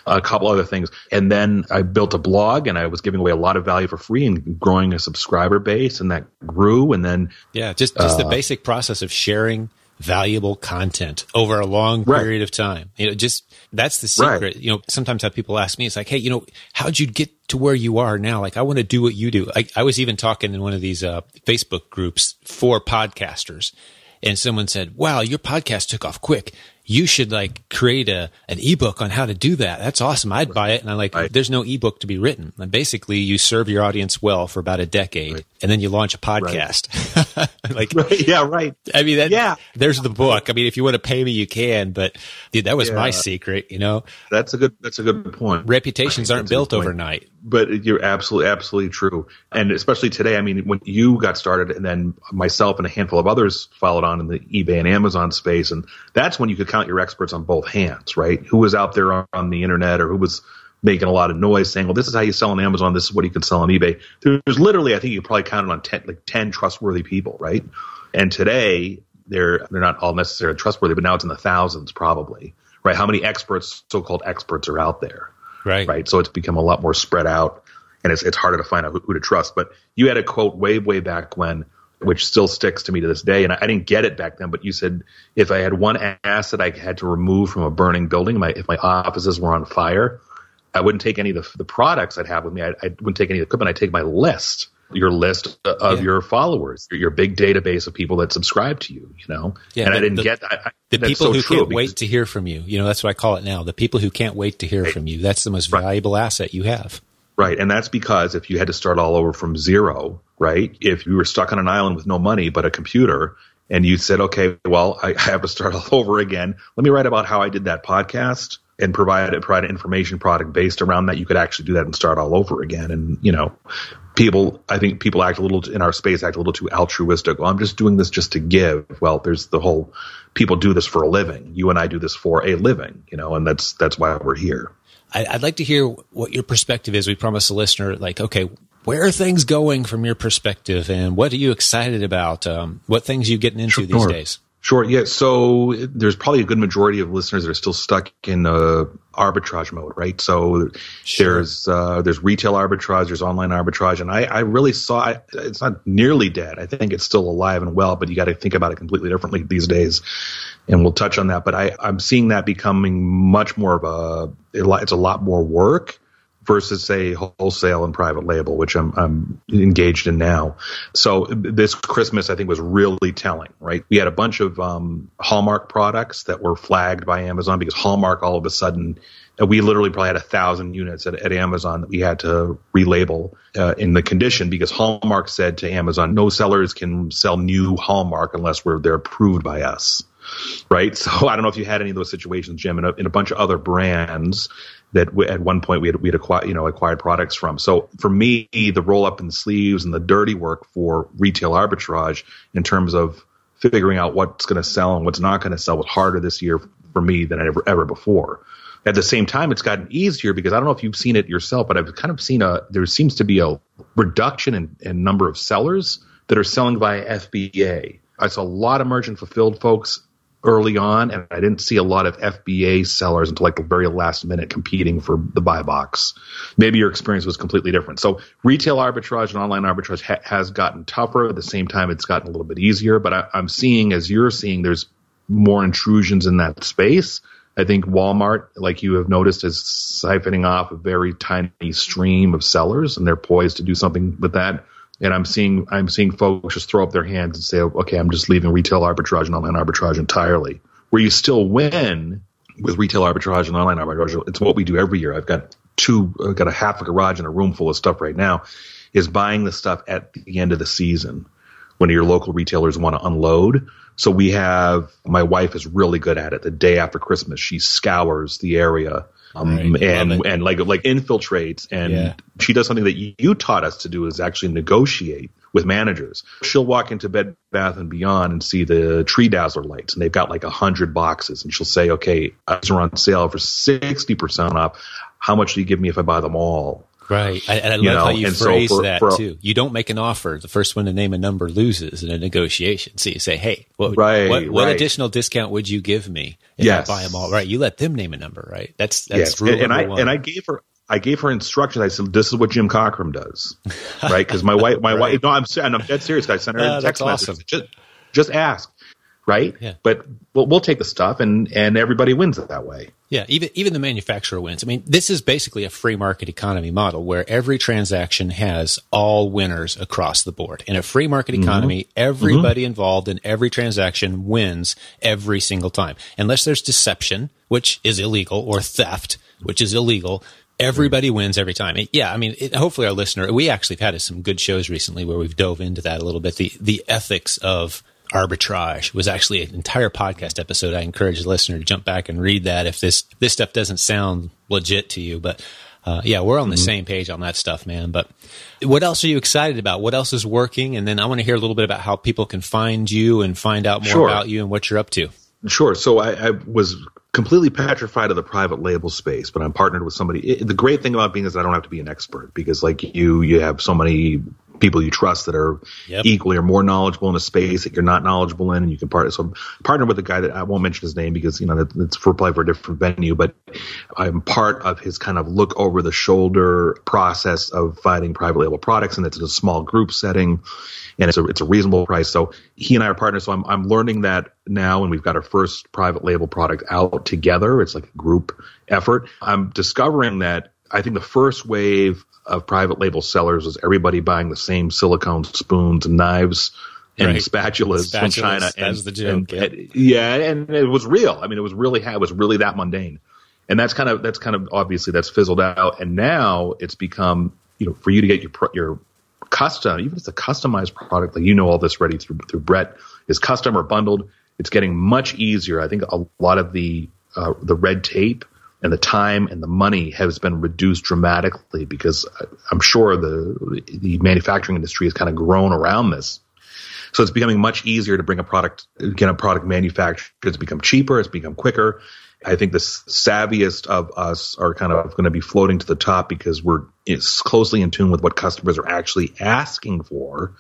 a couple other things. And then I built a blog and I was giving away a lot of value for free and growing a subscriber base and that grew. And then. Yeah, just, just uh, the basic process of sharing valuable content over a long period of time. You know, just that's the secret. Right. You know, sometimes have people ask me, it's like, Hey, you know, how'd you get to where you are now? Like, I want to do what you do. I, I was even talking in one of these, uh, Facebook groups for podcasters and someone said, wow, your podcast took off quick you should like create a an ebook on how to do that. That's awesome. I'd buy it. And I'm like, right. there's no ebook to be written. And basically, you serve your audience well for about a decade, right. and then you launch a podcast. Like, yeah, right. I mean, that, yeah. There's the book. I mean, if you want to pay me, you can. But dude, that was yeah. my secret. You know, that's a good. That's a good point. Reputations aren't built overnight. But you're absolutely, absolutely true. And especially today, I mean, when you got started, and then myself and a handful of others followed on in the eBay and Amazon space, and that's when you could count your experts on both hands, right? Who was out there on the internet or who was making a lot of noise saying, well, this is how you sell on Amazon. This is what you can sell on eBay. There's literally, I think you probably counted on 10, like 10 trustworthy people, right? And today they're, they're not all necessarily trustworthy, but now it's in the thousands probably, right? How many experts, so-called experts are out there? Right. Right. So it's become a lot more spread out and it's, it's harder to find out who, who to trust. But you had a quote way, way back when which still sticks to me to this day. And I, I, didn't get it back then, but you said if I had one asset I had to remove from a burning building, my, if my offices were on fire, I wouldn't take any of the, the products I'd have with me. I, I, wouldn't take any of the equipment. I'd take my list, your list of yeah. your followers, your, your, big database of people that subscribe to you, you know? Yeah, and the, I didn't the, get that. The people so who can't wait to hear from you. You know, that's what I call it now. The people who can't wait to hear right. from you. That's the most right. valuable asset you have. Right. And that's because if you had to start all over from zero, right? If you were stuck on an island with no money but a computer and you said, okay, well, I have to start all over again. Let me write about how I did that podcast and provide, provide an information product based around that. You could actually do that and start all over again. And, you know, people, I think people act a little in our space, act a little too altruistic. Well, I'm just doing this just to give. Well, there's the whole people do this for a living. You and I do this for a living, you know, and that's, that's why we're here. I'd like to hear what your perspective is. We promised the listener, like, okay, where are things going from your perspective, and what are you excited about? Um, what things are you getting into sure. these days? Sure. Yeah. So there's probably a good majority of listeners that are still stuck in uh, arbitrage mode, right? So sure. there's uh, there's retail arbitrage, there's online arbitrage, and I, I really saw it, it's not nearly dead. I think it's still alive and well, but you got to think about it completely differently these days and we'll touch on that. But I, I'm seeing that becoming much more of a it's a lot more work versus say wholesale and private label, which I'm, I'm engaged in now. So this Christmas, I think was really telling, right? We had a bunch of um, Hallmark products that were flagged by Amazon because Hallmark all of a sudden, uh, we literally probably had a thousand units at, at, Amazon that we had to relabel uh, in the condition because Hallmark said to Amazon, no sellers can sell new Hallmark unless we're they're approved by us right? So I don't know if you had any of those situations, Jim, and a, a bunch of other brands that we, at one point we had we had acquired you know acquired products from. So for me, the roll up in the sleeves and the dirty work for retail arbitrage in terms of figuring out what's going to sell and what's not going to sell was harder this year for me than ever ever before. At the same time, it's gotten easier because I don't know if you've seen it yourself, but I've kind of seen a there seems to be a reduction in, in number of sellers that are selling via FBA. I saw a lot of merchant fulfilled folks early on, and I didn't see a lot of FBA sellers until like the very last minute competing for the buy box. Maybe your experience was completely different. So retail arbitrage and online arbitrage ha- has gotten tougher. At the same time, it's gotten a little bit easier. But I, I'm seeing, as you're seeing, there's more intrusions in that space. I think Walmart, like you have noticed, is siphoning off a very tiny stream of sellers, and they're poised to do something with that. And I'm seeing I'm seeing folks just throw up their hands and say, "Okay, I'm just leaving retail arbitrage and online arbitrage entirely." Where you still win with retail arbitrage and online arbitrage, it's what we do every year. I've got two, I've got a half a garage and a room full of stuff right now. Is buying the stuff at the end of the season when your local retailers want to unload. So we have my wife is really good at it. The day after Christmas, she scours the area um, right. and and like like infiltrates and yeah. she does something that you taught us to do is actually negotiate with managers. She'll walk into Bed Bath and Beyond and see the Tree Dazzler lights, and they've got like a hundred boxes, and she'll say, "Okay, these are on sale for sixty percent off. How much do you give me if I buy them all?" Right. I, and I love know? how you and phrase so for, that for, too. You don't make an offer. The first one to name a number loses in a negotiation. So you say, hey, what, right, what, what right. additional discount would you give me if yes. I buy them all? Right. You let them name a number, right? That's, that's yes. and, and I, one. and I gave her, I gave her instructions. I said, "This is what Jim Cockrum does, right?" Because my wife, my right. wife, no, I'm and I'm dead serious. I sent her a text awesome. message. Just, just ask right? Yeah. But we'll, we'll take the stuff, and and everybody wins it that way. Yeah, even even the manufacturer wins. I mean, this is basically a free market economy model where every transaction has all winners across the board. In a free market mm-hmm. economy, mm-hmm. everybody mm-hmm. involved in every transaction wins every single time, unless there's deception, which is illegal, or theft, which is illegal. Everybody wins every time. Yeah, I mean, it, hopefully our listener. We actually have had some good shows recently where we've dove into that a little bit. The the ethics of arbitrage was actually an entire podcast episode. I encourage the listener to jump back and read that if this this stuff doesn't sound legit to you. But uh, yeah, we're on the mm-hmm. same page on that stuff, man. But what else are you excited about? What else is working? And then I want to hear a little bit about how people can find you and find out more sure. about you and what you're up to. Sure. So I, I, was completely petrified of the private label space, but I'm partnered with somebody. It, the great thing about being is I don't have to be an expert because, like you, you have so many people you trust that are yep. equally or more knowledgeable in a space that you're not knowledgeable in, and you can partner. So I'm partnered with a guy that I won't mention his name because you know it's for play for a different venue, but I'm part of his kind of look over the shoulder process of finding private label products, and it's in a small group setting, and it's a it's a reasonable price. So he and I are partners. So I'm I'm learning that now, and we've got our first private label product out together. It's like a group effort. I'm discovering that I think the first wave of private label sellers was everybody buying the same silicone spoons and knives and right. spatulas, spatulas, from China. And, the joke. And, yeah. yeah, and it was real. I mean, it was really it was really that mundane, and that's kind of that's kind of obviously that's fizzled out, and now it's become you know for you to get your your custom, even if it's a customized product, like you know all this ready through through Brett is custom or bundled. It's getting much easier. I think a lot of the uh, the red tape and the time and the money has been reduced dramatically because I'm sure the the manufacturing industry has kind of grown around this. So it's becoming much easier to bring a product, get a product manufactured. It's become cheaper. It's become quicker. I think the savviest of us are kind of going to be floating to the top because we're closely in tune with what customers are actually asking for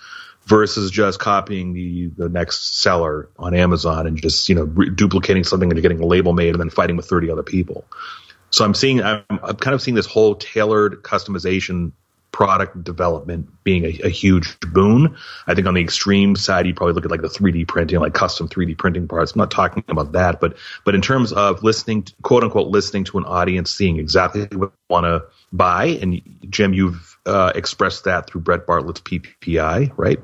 versus just copying the the next seller on Amazon and just you know re- duplicating something and getting a label made and then fighting with 30 other people. So I'm seeing I'm, I'm kind of seeing this whole tailored customization product development being a, a, huge boon. I think on the extreme side, you probably look at like the 3D printing, like custom 3D printing parts. I'm not talking about that, but but in terms of listening, to, quote unquote, listening to an audience, seeing exactly what they want to buy, and Jim, you've uh, expressed that through Brett Bartlett's PPI, right?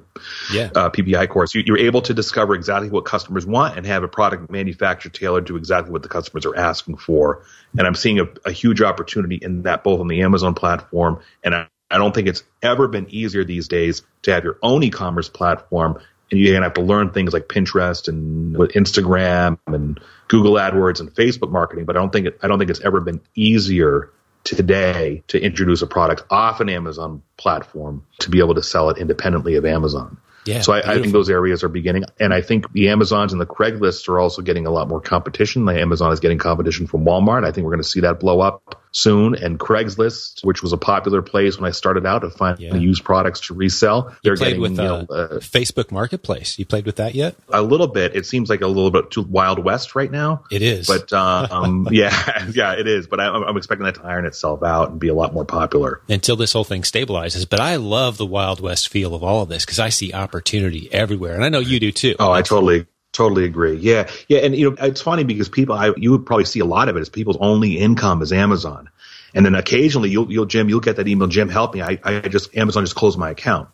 Yeah. Uh, PPI course. You, are able to discover exactly what customers want and have a product manufactured tailored to exactly what the customers are asking for. And I'm seeing a, a huge opportunity in that both on the Amazon platform and I, I don't think it's ever been easier these days to have your own e-commerce platform and you're gonna have to learn things like Pinterest and Instagram and Google AdWords and Facebook marketing. But I don't think it, I don't think it's ever been easier today to introduce a product off an Amazon platform to be able to sell it independently of Amazon. Yeah, so I, I, think those areas are beginning, and I think the Amazons and the Craigslists are also getting a lot more competition. The Amazon is getting competition from Walmart. I think we're going to see that blow up soon. And Craigslist, which was a popular place when I started out to find yeah. used products to resell, they're you getting with, you know, uh, uh, Facebook Marketplace. You played with that yet? A little bit. It seems like a little bit too Wild West right now. It is, but uh, um, yeah, yeah, it is. But I, I'm expecting that to iron itself out and be a lot more popular until this whole thing stabilizes. But I love the Wild West feel of all of this because I see opportunity everywhere, and I know you do too. Oh, I totally Totally agree. Yeah, yeah, and you know it's funny because people, I, you would probably see a lot of it as people's only income is Amazon, and then occasionally you'll, you'll Jim, you'll get that email, Jim, help me. I, I just Amazon just closed my account.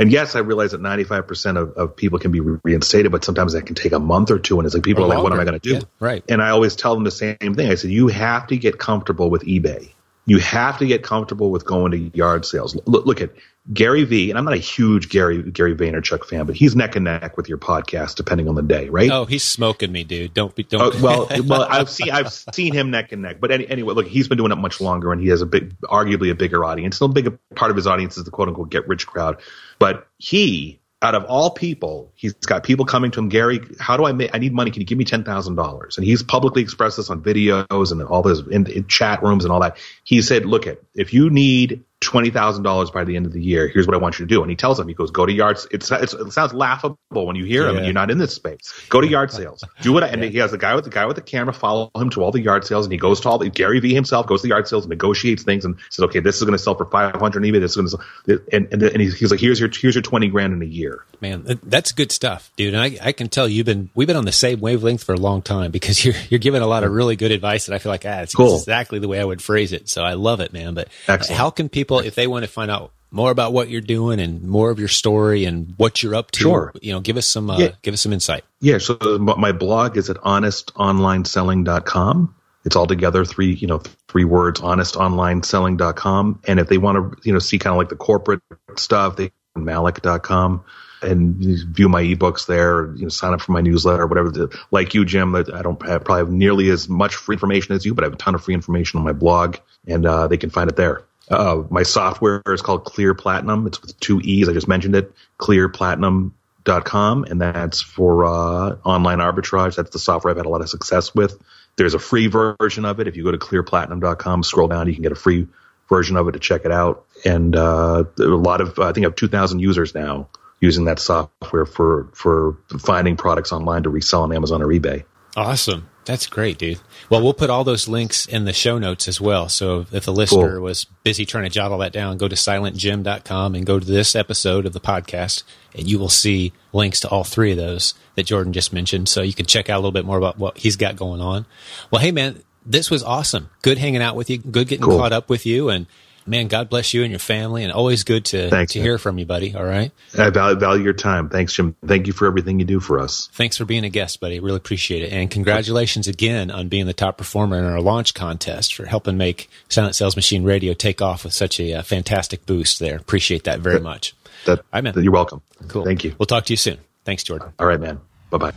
And yes, I realize that 95% of, of people can be reinstated, but sometimes that can take a month or two. And it's like people or are longer. like, what am I going to do? Yeah, right. And I always tell them the same thing. I said, you have to get comfortable with eBay. You have to get comfortable with going to yard sales. Look, look at Gary Vee, and I'm not a huge Gary Gary Vaynerchuk fan, but he's neck and neck with your podcast, depending on the day, right? Oh, he's smoking me, dude. Don't be. Don't. Uh, well, well, I've seen I've seen him neck and neck, but any, anyway, look, he's been doing it much longer, and he has a big, arguably a bigger audience. Still, a bigger part of his audience is the quote unquote get rich crowd, but he out of all people, he's got people coming to him, Gary, how do I make, I need money. Can you give me $10,000? And he's publicly expressed this on videos and all this in, in chat rooms and all that. He said, look at, if you need $20,000 by the end of the year. Here's what I want you to do. And he tells them, he goes, go to yards. It's, it's, it sounds laughable when you hear yeah. him and you're not in this space. Go to yard sales. Do what I, and yeah. he has the guy with the guy with the camera follow him to all the yard sales and he goes to all the, Gary Vee himself goes to the yard sales, negotiates things and says, okay, this is going to sell for 500 on eBay. This is going to sell. And, and, and he's, he's like, here's your, here's your 20 grand in a year. Man, that's good stuff, dude. And I, I can tell you've been, we've been on the same wavelength for a long time because you're, you're giving a lot of really good advice that I feel like, ah, it's cool. exactly the way I would phrase it. So I love it, man. But Excellent. how can people, if they want to find out more about what you're doing and more of your story and what you're up to, sure. you know, give us some, uh, yeah. give us some insight. Yeah. So my blog is at honestonlineselling.com. It's all together three, you know, three words, honestonlineselling.com. And if they want to, you know, see kind of like the corporate stuff, they can malik.com and view my ebooks there, you know, sign up for my newsletter, whatever. Like you, Jim, I don't have, probably have nearly as much free information as you, but I have a ton of free information on my blog and, uh, they can find it there. Uh, my software is called Clear Platinum. It's with two E's. I just mentioned it. ClearPlatinum.com, and that's for uh, online arbitrage. That's the software I've had a lot of success with. There's a free version of it. If you go to ClearPlatinum.com, scroll down, you can get a free version of it to check it out. And uh, a lot of, I think I have 2,000 users now using that software for for finding products online to resell on Amazon or eBay. Awesome. That's great, dude. Well, we'll put all those links in the show notes as well. So if the listener cool. was busy trying to jot all that down, go to silentjim.com and go to this episode of the podcast, and you will see links to all three of those that Jordan just mentioned. So you can check out a little bit more about what he's got going on. Well, hey, man, this was awesome. Good hanging out with you. Good getting cool. caught up with you. And man, God bless you and your family, and always good to Thanks, to man. hear from you, buddy. All right. I value, value your time. Thanks, Jim. Thank you for everything you do for us. Thanks for being a guest, buddy. Really appreciate it, and congratulations again on being the top performer in our launch contest for helping make Silent Sales Machine Radio take off with such a uh, fantastic boost. There, appreciate that very much. That, right, man. You're welcome. Cool. Thank you. We'll talk to you soon. Thanks, Jordan. All right, man. Bye bye.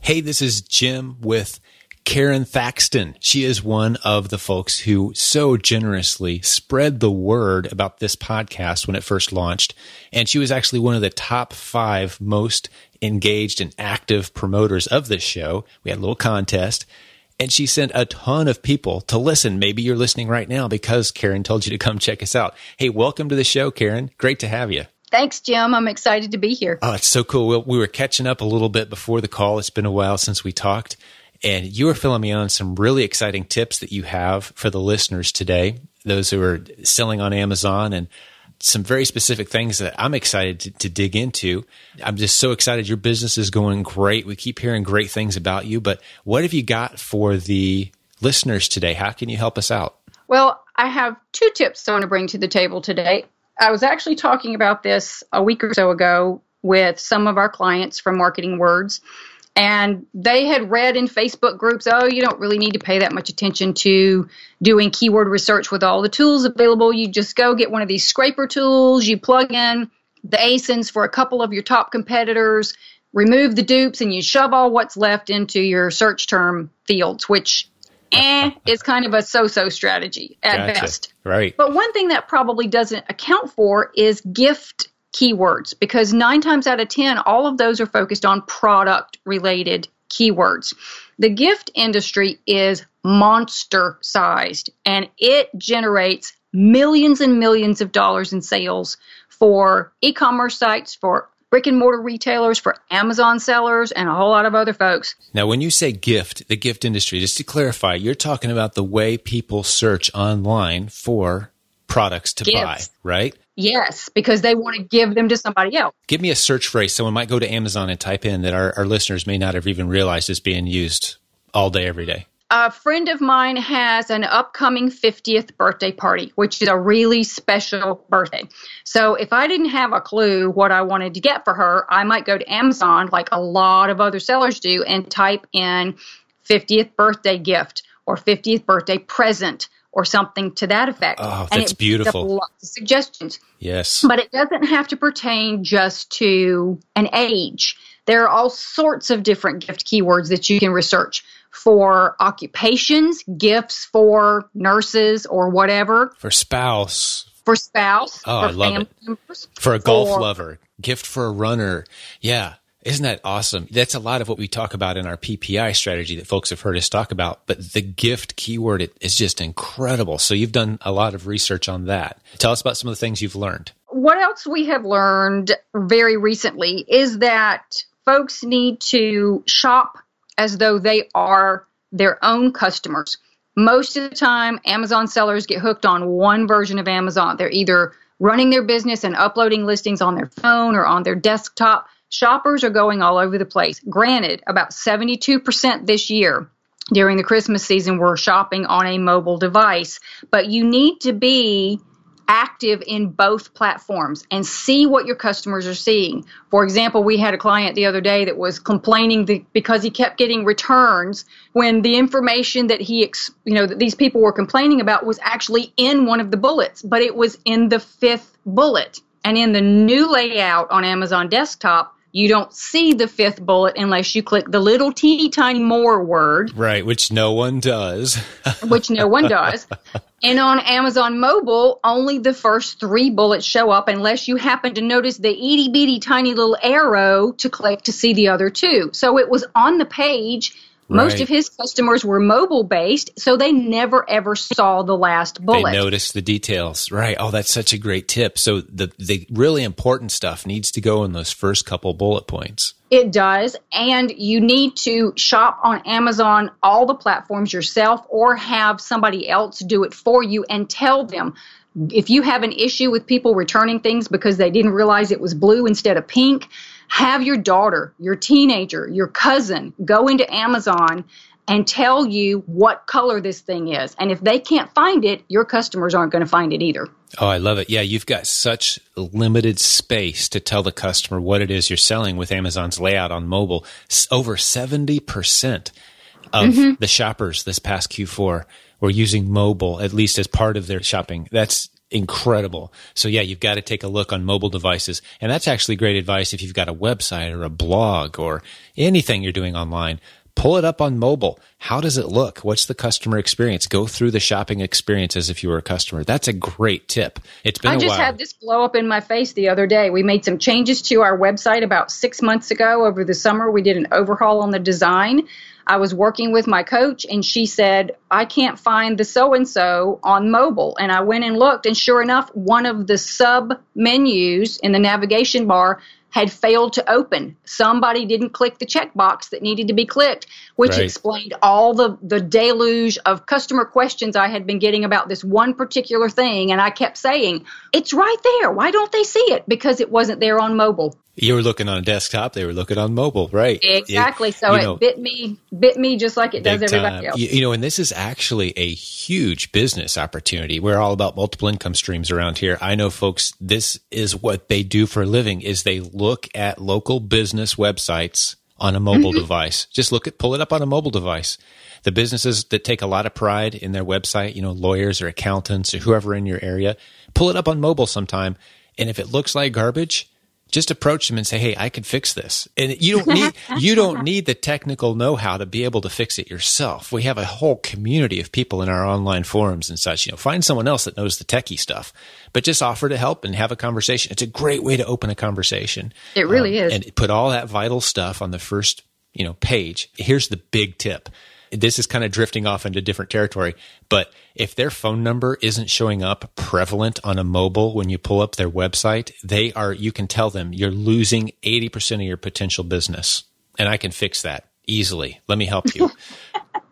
Hey, this is Jim with Karen Thackston. She is one of the folks who so generously spread the word about this podcast when it first launched. And she was actually one of the top five most engaged and active promoters of this show. We had a little contest and she sent a ton of people to listen. Maybe you're listening right now because Karen told you to come check us out. Hey, welcome to the show, Karen. Great to have you. Thanks, Jim. I'm excited to be here. Oh, it's so cool. We were catching up a little bit before the call. It's been a while since we talked. And you were filling me on some really exciting tips that you have for the listeners today, those who are selling on Amazon and some very specific things that I'm excited to, to, dig into. I'm just so excited. Your business is going great. We keep hearing great things about you, but what have you got for the listeners today? How can you help us out? Well, I have two tips I want to bring to the table today. I was actually talking about this a week or so ago with some of our clients from Marketing Words and they had read in Facebook groups, oh, you don't really need to pay that much attention to doing keyword research with all the tools available. You just go get one of these scraper tools, you plug in the ASINs for a couple of your top competitors, remove the dupes, and you shove all what's left into your search term fields, which eh, is kind of a so-so strategy at gotcha. best. Right. But one thing that probably doesn't account for is gift keywords because nine times out of 10, all of those are focused on product related keywords. The gift industry is monster sized and it generates millions and millions of dollars in sales for e commerce sites, for brick and mortar retailers, for Amazon sellers, and a whole lot of other folks. Now, when you say gift, the gift industry, just to clarify, you're talking about the way people search online for products to Gifts. buy, right? Yes, because they want to give them to somebody else. Give me a search phrase someone might go to Amazon and type in that our, our listeners may not have even realized is being used all day, every day. A friend of mine has an upcoming 50th birthday party, which is a really special birthday. So if I didn't have a clue what I wanted to get for her, I might go to Amazon, like a lot of other sellers do, and type in 50th birthday gift or 50th birthday present or something to that effect. Oh, that's beautiful. Lots of suggestions. Yes. But it doesn't have to pertain just to an age. There are all sorts of different gift keywords that you can research for occupations, gifts for nurses or whatever. For spouse. For spouse. Oh, for I love it. Members, for a golf for, lover. Gift for a runner. Yeah. Isn't that awesome? That's a lot of what we talk about in our PPI strategy that folks have heard us talk about. But the gift keyword is just incredible. So you've done a lot of research on that. Tell us about some of the things you've learned. What else we have learned very recently is that folks need to shop as though they are their own customers. Most of the time, Amazon sellers get hooked on one version of Amazon. They're either running their business and uploading listings on their phone or on their desktop Shoppers are going all over the place. Granted, about 72% this year during the Christmas season were shopping on a mobile device, but you need to be active in both platforms and see what your customers are seeing. For example, we had a client the other day that was complaining the, because he kept getting returns when the information that he, you know, that these people were complaining about was actually in one of the bullets, but it was in the fifth bullet. And in the new layout on Amazon desktop, you don't see the fifth bullet unless you click the little teeny tiny more word. Right, which no one does. which no one does. And on Amazon mobile, only the first three bullets show up unless you happen to notice the itty bitty tiny little arrow to click to see the other two. So it was on the page most of his customers were mobile based, so they never ever saw the last bullet. They noticed the details. Right. Oh, that's such a great tip. So the the really important stuff needs to go in those first couple bullet points. It does. And you need to shop on Amazon, all the platforms yourself, or have somebody else do it for you and tell them if you have an issue with people returning things because they didn't realize it was blue instead of pink have your daughter, your teenager, your cousin go into Amazon and tell you what color this thing is. And if they can't find it, your customers aren't going to find it either. Oh, I love it. Yeah, you've got such limited space to tell the customer what it is you're selling with Amazon's layout on mobile. Over 70% of mm-hmm. the shoppers this past Q4 were using mobile, at least as part of their shopping. That's incredible. So yeah, you've got to take a look on mobile devices. And that's actually great advice if you've got a website or a blog or anything you're doing online. Pull it up on mobile. How does it look? What's the customer experience? Go through the shopping experience as if you were a customer. That's a great tip. It's been I just while. had this blow up in my face the other day. We made some changes to our website about six months ago over the summer. We did an overhaul on the design. I was working with my coach and she said, I can't find the so and so on mobile. And I went and looked, and sure enough, one of the sub menus in the navigation bar had failed to open. Somebody didn't click the checkbox that needed to be clicked, which right. explained all the, the deluge of customer questions I had been getting about this one particular thing. And I kept saying, it's right there. Why don't they see it? Because it wasn't there on mobile. You were looking on a desktop; they were looking on mobile, right? Exactly. It, so it know, bit me, bit me just like it does everybody time. else. You, you, know, and this is actually a huge business opportunity. We're all about multiple income streams around here. I know, folks. This is what they do for a living: is they look at local business websites on a mobile mm-hmm. device. Just look at, pull it up on a mobile device. The businesses that take a lot of pride in their website, you know, lawyers or accountants or whoever in your area, pull it up on mobile sometime. And if it looks like garbage, just approach them and say, "Hey, I can fix this." And you don't need you don't need the technical know-how to be able to fix it yourself. We have a whole community of people in our online forums and such. You know, find someone else that knows the techie stuff, but just offer to help and have a conversation. It's a great way to open a conversation. It really um, is. And put all that vital stuff on the first, you know, page. Here's the big tip this is kind of drifting off into different territory, but if their phone number isn't showing up prevalent on a mobile when you pull up their website, they are, you can tell them you're losing 80% of your potential business. And I can fix that easily. Let me help you.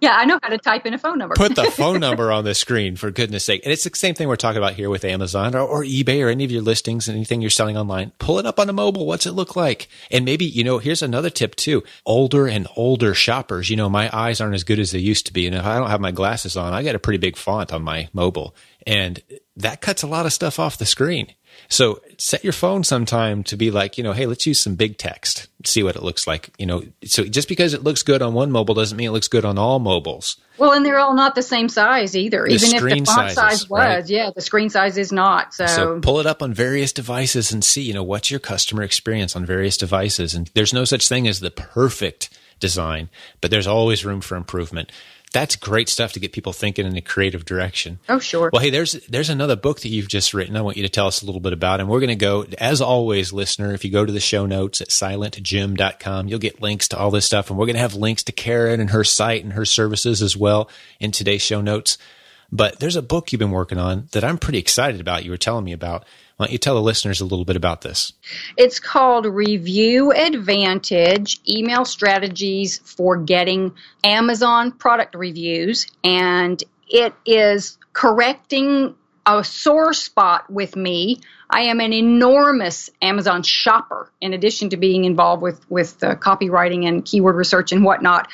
Yeah, I know how to type in a phone number. Put the phone number on the screen for goodness sake. And it's the same thing we're talking about here with Amazon or, or eBay or any of your listings, anything you're selling online. Pull it up on a mobile. What's it look like? And maybe, you know, here's another tip too. Older and older shoppers, you know, my eyes aren't as good as they used to be. And if I don't have my glasses on, I got a pretty big font on my mobile. And that cuts a lot of stuff off the screen. So set your phone sometime to be like, you know, hey, let's use some big text, see what it looks like. You know, so just because it looks good on one mobile doesn't mean it looks good on all mobiles. Well, and they're all not the same size either. The Even if the font sizes, size was, right. yeah, the screen size is not. So, So pull it up on various devices and see, you know, what's your customer experience on various devices. And there's no such thing as the perfect design, but there's always room for improvement. That's great stuff to get people thinking in a creative direction. oh sure. Well, hey, there's there's another book that you've just written. I want you to tell us a little bit about, and we're going to go as always, listener. If you go to the show notes at silentjim.com, you'll get links to all this stuff, and we're going to have links to Karen and her site and her services as well in today's show notes. But there's a book you've been working on that I'm pretty excited about. You were telling me about. Why don't you tell the listeners a little bit about this? It's called Review Advantage Email Strategies for Getting Amazon Product Reviews. And it is correcting a sore spot with me. I am an enormous Amazon shopper, in addition to being involved with, with uh, copywriting and keyword research and whatnot.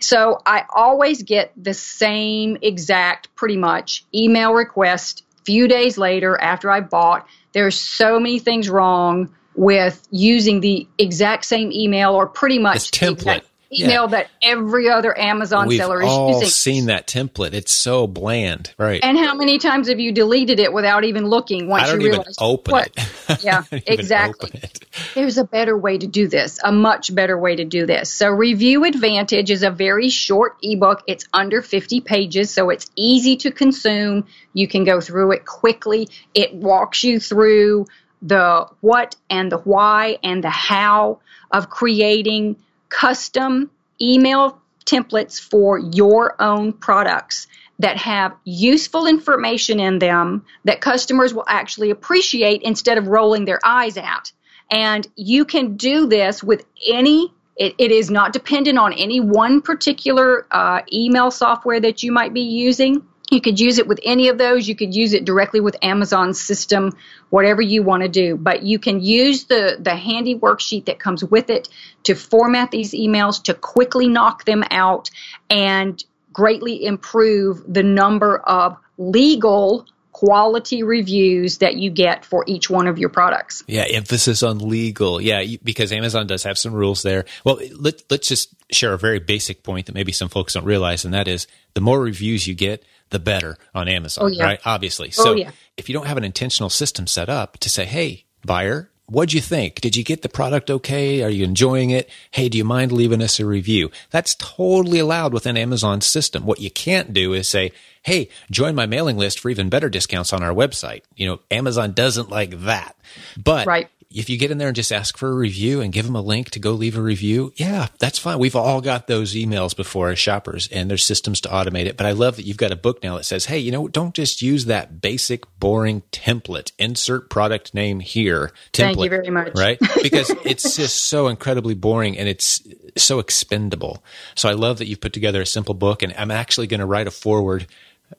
So I always get the same exact, pretty much, email request few days later after I bought. There's so many things wrong with using the exact same email or pretty much This template. exact email that every other Amazon We've seller is all using. seen that template. It's so bland, right? And how many times have you deleted it without even looking once I don't you even realize open what? it. Yeah, I don't even exactly. it. There's a better way to do this, a much better way to do this. So, Review Advantage is a very short ebook. It's under 50 pages, so it's easy to consume. You can go through it quickly. It walks you through the what and the why and the how of creating custom email templates for your own products that have useful information in them that customers will actually appreciate instead of rolling their eyes at. And you can do this with any, it, it is not dependent on any one particular uh, email software that you might be using. You could use it with any of those. You could use it directly with Amazon's system, whatever you want to do. But you can use the, the handy worksheet that comes with it to format these emails, to quickly knock them out, and greatly improve the number of legal quality reviews that you get for each one of your products. Yeah, emphasis on legal. Yeah, because Amazon does have some rules there. Well, let, let's just share a very basic point that maybe some folks don't realize, and that is the more reviews you get, the better on Amazon, Oh, yeah. right? Obviously. Oh, So yeah. if you don't have an intentional system set up to say, hey, buyer, what'd you think? Did you get the product okay? Are you enjoying it? Hey, do you mind leaving us a review? That's totally allowed within Amazon's system. What you can't do is say, hey, join my mailing list for even better discounts on our website. You know, Amazon doesn't like that. But Right. If you get in there and just ask for a review and give them a link to go leave a review, yeah, that's fine. We've all got those emails before as shoppers and there's systems to automate it. But I love that you've got a book now that says, hey, you know, don't just use that basic, boring template. Insert product name here. Template, Thank you very much. Right? Because it's just so incredibly boring and it's so expendable. So I love that you've put together a simple book and I'm actually going to write a forward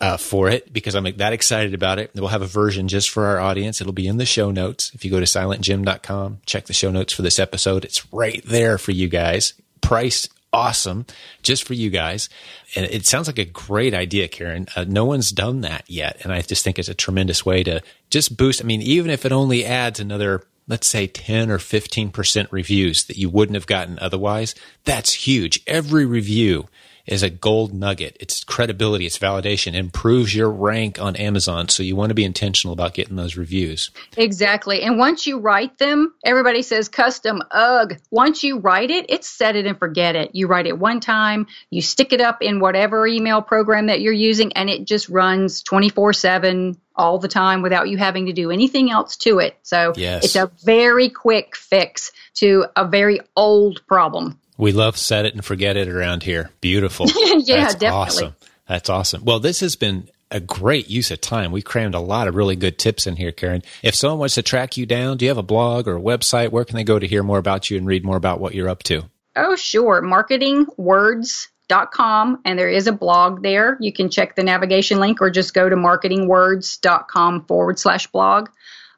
uh, for it because I'm that excited about it. We'll have a version just for our audience. It'll be in the show notes. If you go to silentjim.com, check the show notes for this episode. It's right there for you guys. Priced awesome just for you guys. And it sounds like a great idea, Karen. Uh, no one's done that yet. And I just think it's a tremendous way to just boost. I mean, even if it only adds another let's say 10 or 15% reviews that you wouldn't have gotten otherwise, that's huge. Every review is a gold nugget. It's credibility, it's validation, it improves your rank on Amazon. So you want to be intentional about getting those reviews. Exactly. And once you write them, everybody says custom, ugh. Once you write it, it's set it and forget it. You write it one time, you stick it up in whatever email program that you're using, and it just runs 24 7 all the time without you having to do anything else to it. So Yes. it's a very quick fix to a very old problem. We love set it and forget it around here. Beautiful. Yeah, That's definitely. awesome. That's awesome. Well, this has been a great use of time. We crammed a lot of really good tips in here, Karen. If someone wants to track you down, do you have a blog or a website? Where can they go to hear more about you and read more about what you're up to? Oh, sure. marketingwords.com and there is a blog there. You can check the navigation link or just go to marketingwords.com forward slash blog.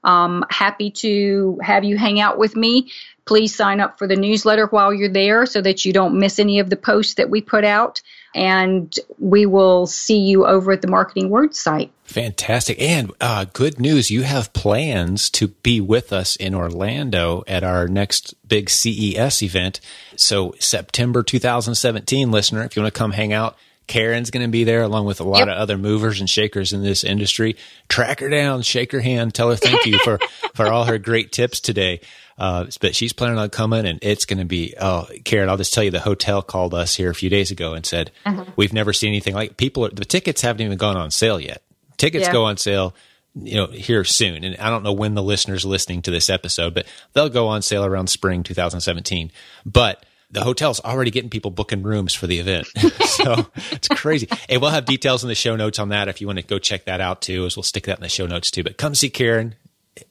Um, happy to have you hang out with me. Please sign up for the newsletter while you're there so that you don't miss any of the posts that we put out. And we will see you over at the Marketing Words site. Fantastic. And uh, good news you have plans to be with us in Orlando at our next big CES event. So, September 2017, listener, if you want to come hang out, Karen's going to be there along with a lot yep. of other movers and shakers in this industry. Track her down, shake her hand, tell her thank you for, for all her great tips today. Uh, but she's planning on coming and it's going to be, oh, Karen, I'll just tell you the hotel called us here a few days ago and said, uh-huh. we've never seen anything like people, are, the tickets haven't even gone on sale yet. Tickets yeah. go on sale you know here soon and i don't know when the listeners listening to this episode but they'll go on sale around spring 2017 but the hotel's already getting people booking rooms for the event. so it's crazy. Hey, we'll have details in the show notes on that if you want to go check that out too, as we'll stick that in the show notes too. But come see Karen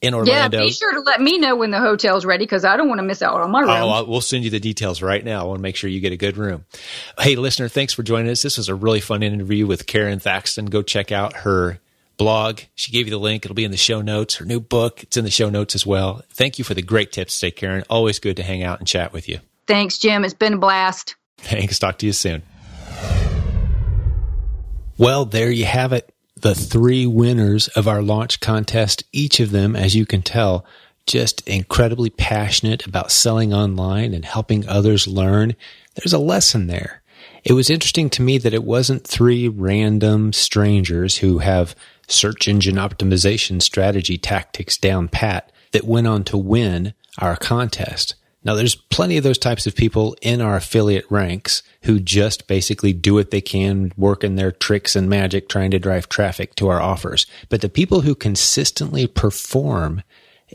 in Orlando. Yeah, be sure to let me know when the hotel's ready because I don't want to miss out on my room. Oh, uh, we'll send you the details right now. I want to make sure you get a good room. Hey, listener, thanks for joining us. This was a really fun interview with Karen Thackston. Go check out her blog. She gave you the link. It'll be in the show notes. Her new book, it's in the show notes as well. Thank you for the great tips today, Karen. Always good to hang out and chat with you. Thanks, Jim. It's been a blast. Thanks. Talk to you soon. Well, there you have it. The three winners of our launch contest, each of them, as you can tell, just incredibly passionate about selling online and helping others learn. There's a lesson there. It was interesting to me that it wasn't three random strangers who have search engine optimization strategy tactics down pat that went on to win our contest. Now, there's plenty of those types of people in our affiliate ranks who just basically do what they can, working their tricks and magic, trying to drive traffic to our offers. But the people who consistently perform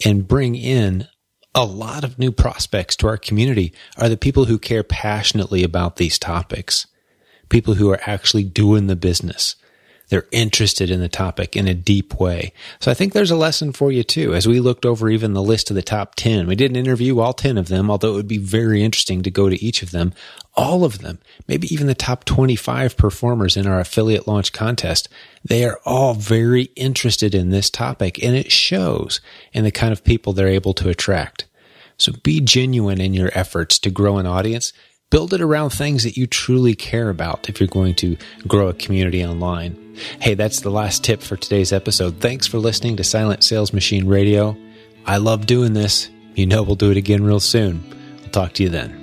and bring in a lot of new prospects to our community are the people who care passionately about these topics. People who are actually doing the business. They're interested in the topic in a deep way. So I think there's a lesson for you too. As we looked over even the list of the top 10, we didn't interview all 10 of them, although it would be very interesting to go to each of them. All of them, maybe even the top 25 performers in our affiliate launch contest, they are all very interested in this topic and it shows in the kind of people they're able to attract. So be genuine in your efforts to grow an audience build it around things that you truly care about if you're going to grow a community online. Hey, that's the last tip for today's episode. Thanks for listening to Silent Sales Machine Radio. I love doing this. You know we'll do it again real soon. I'll talk to you then.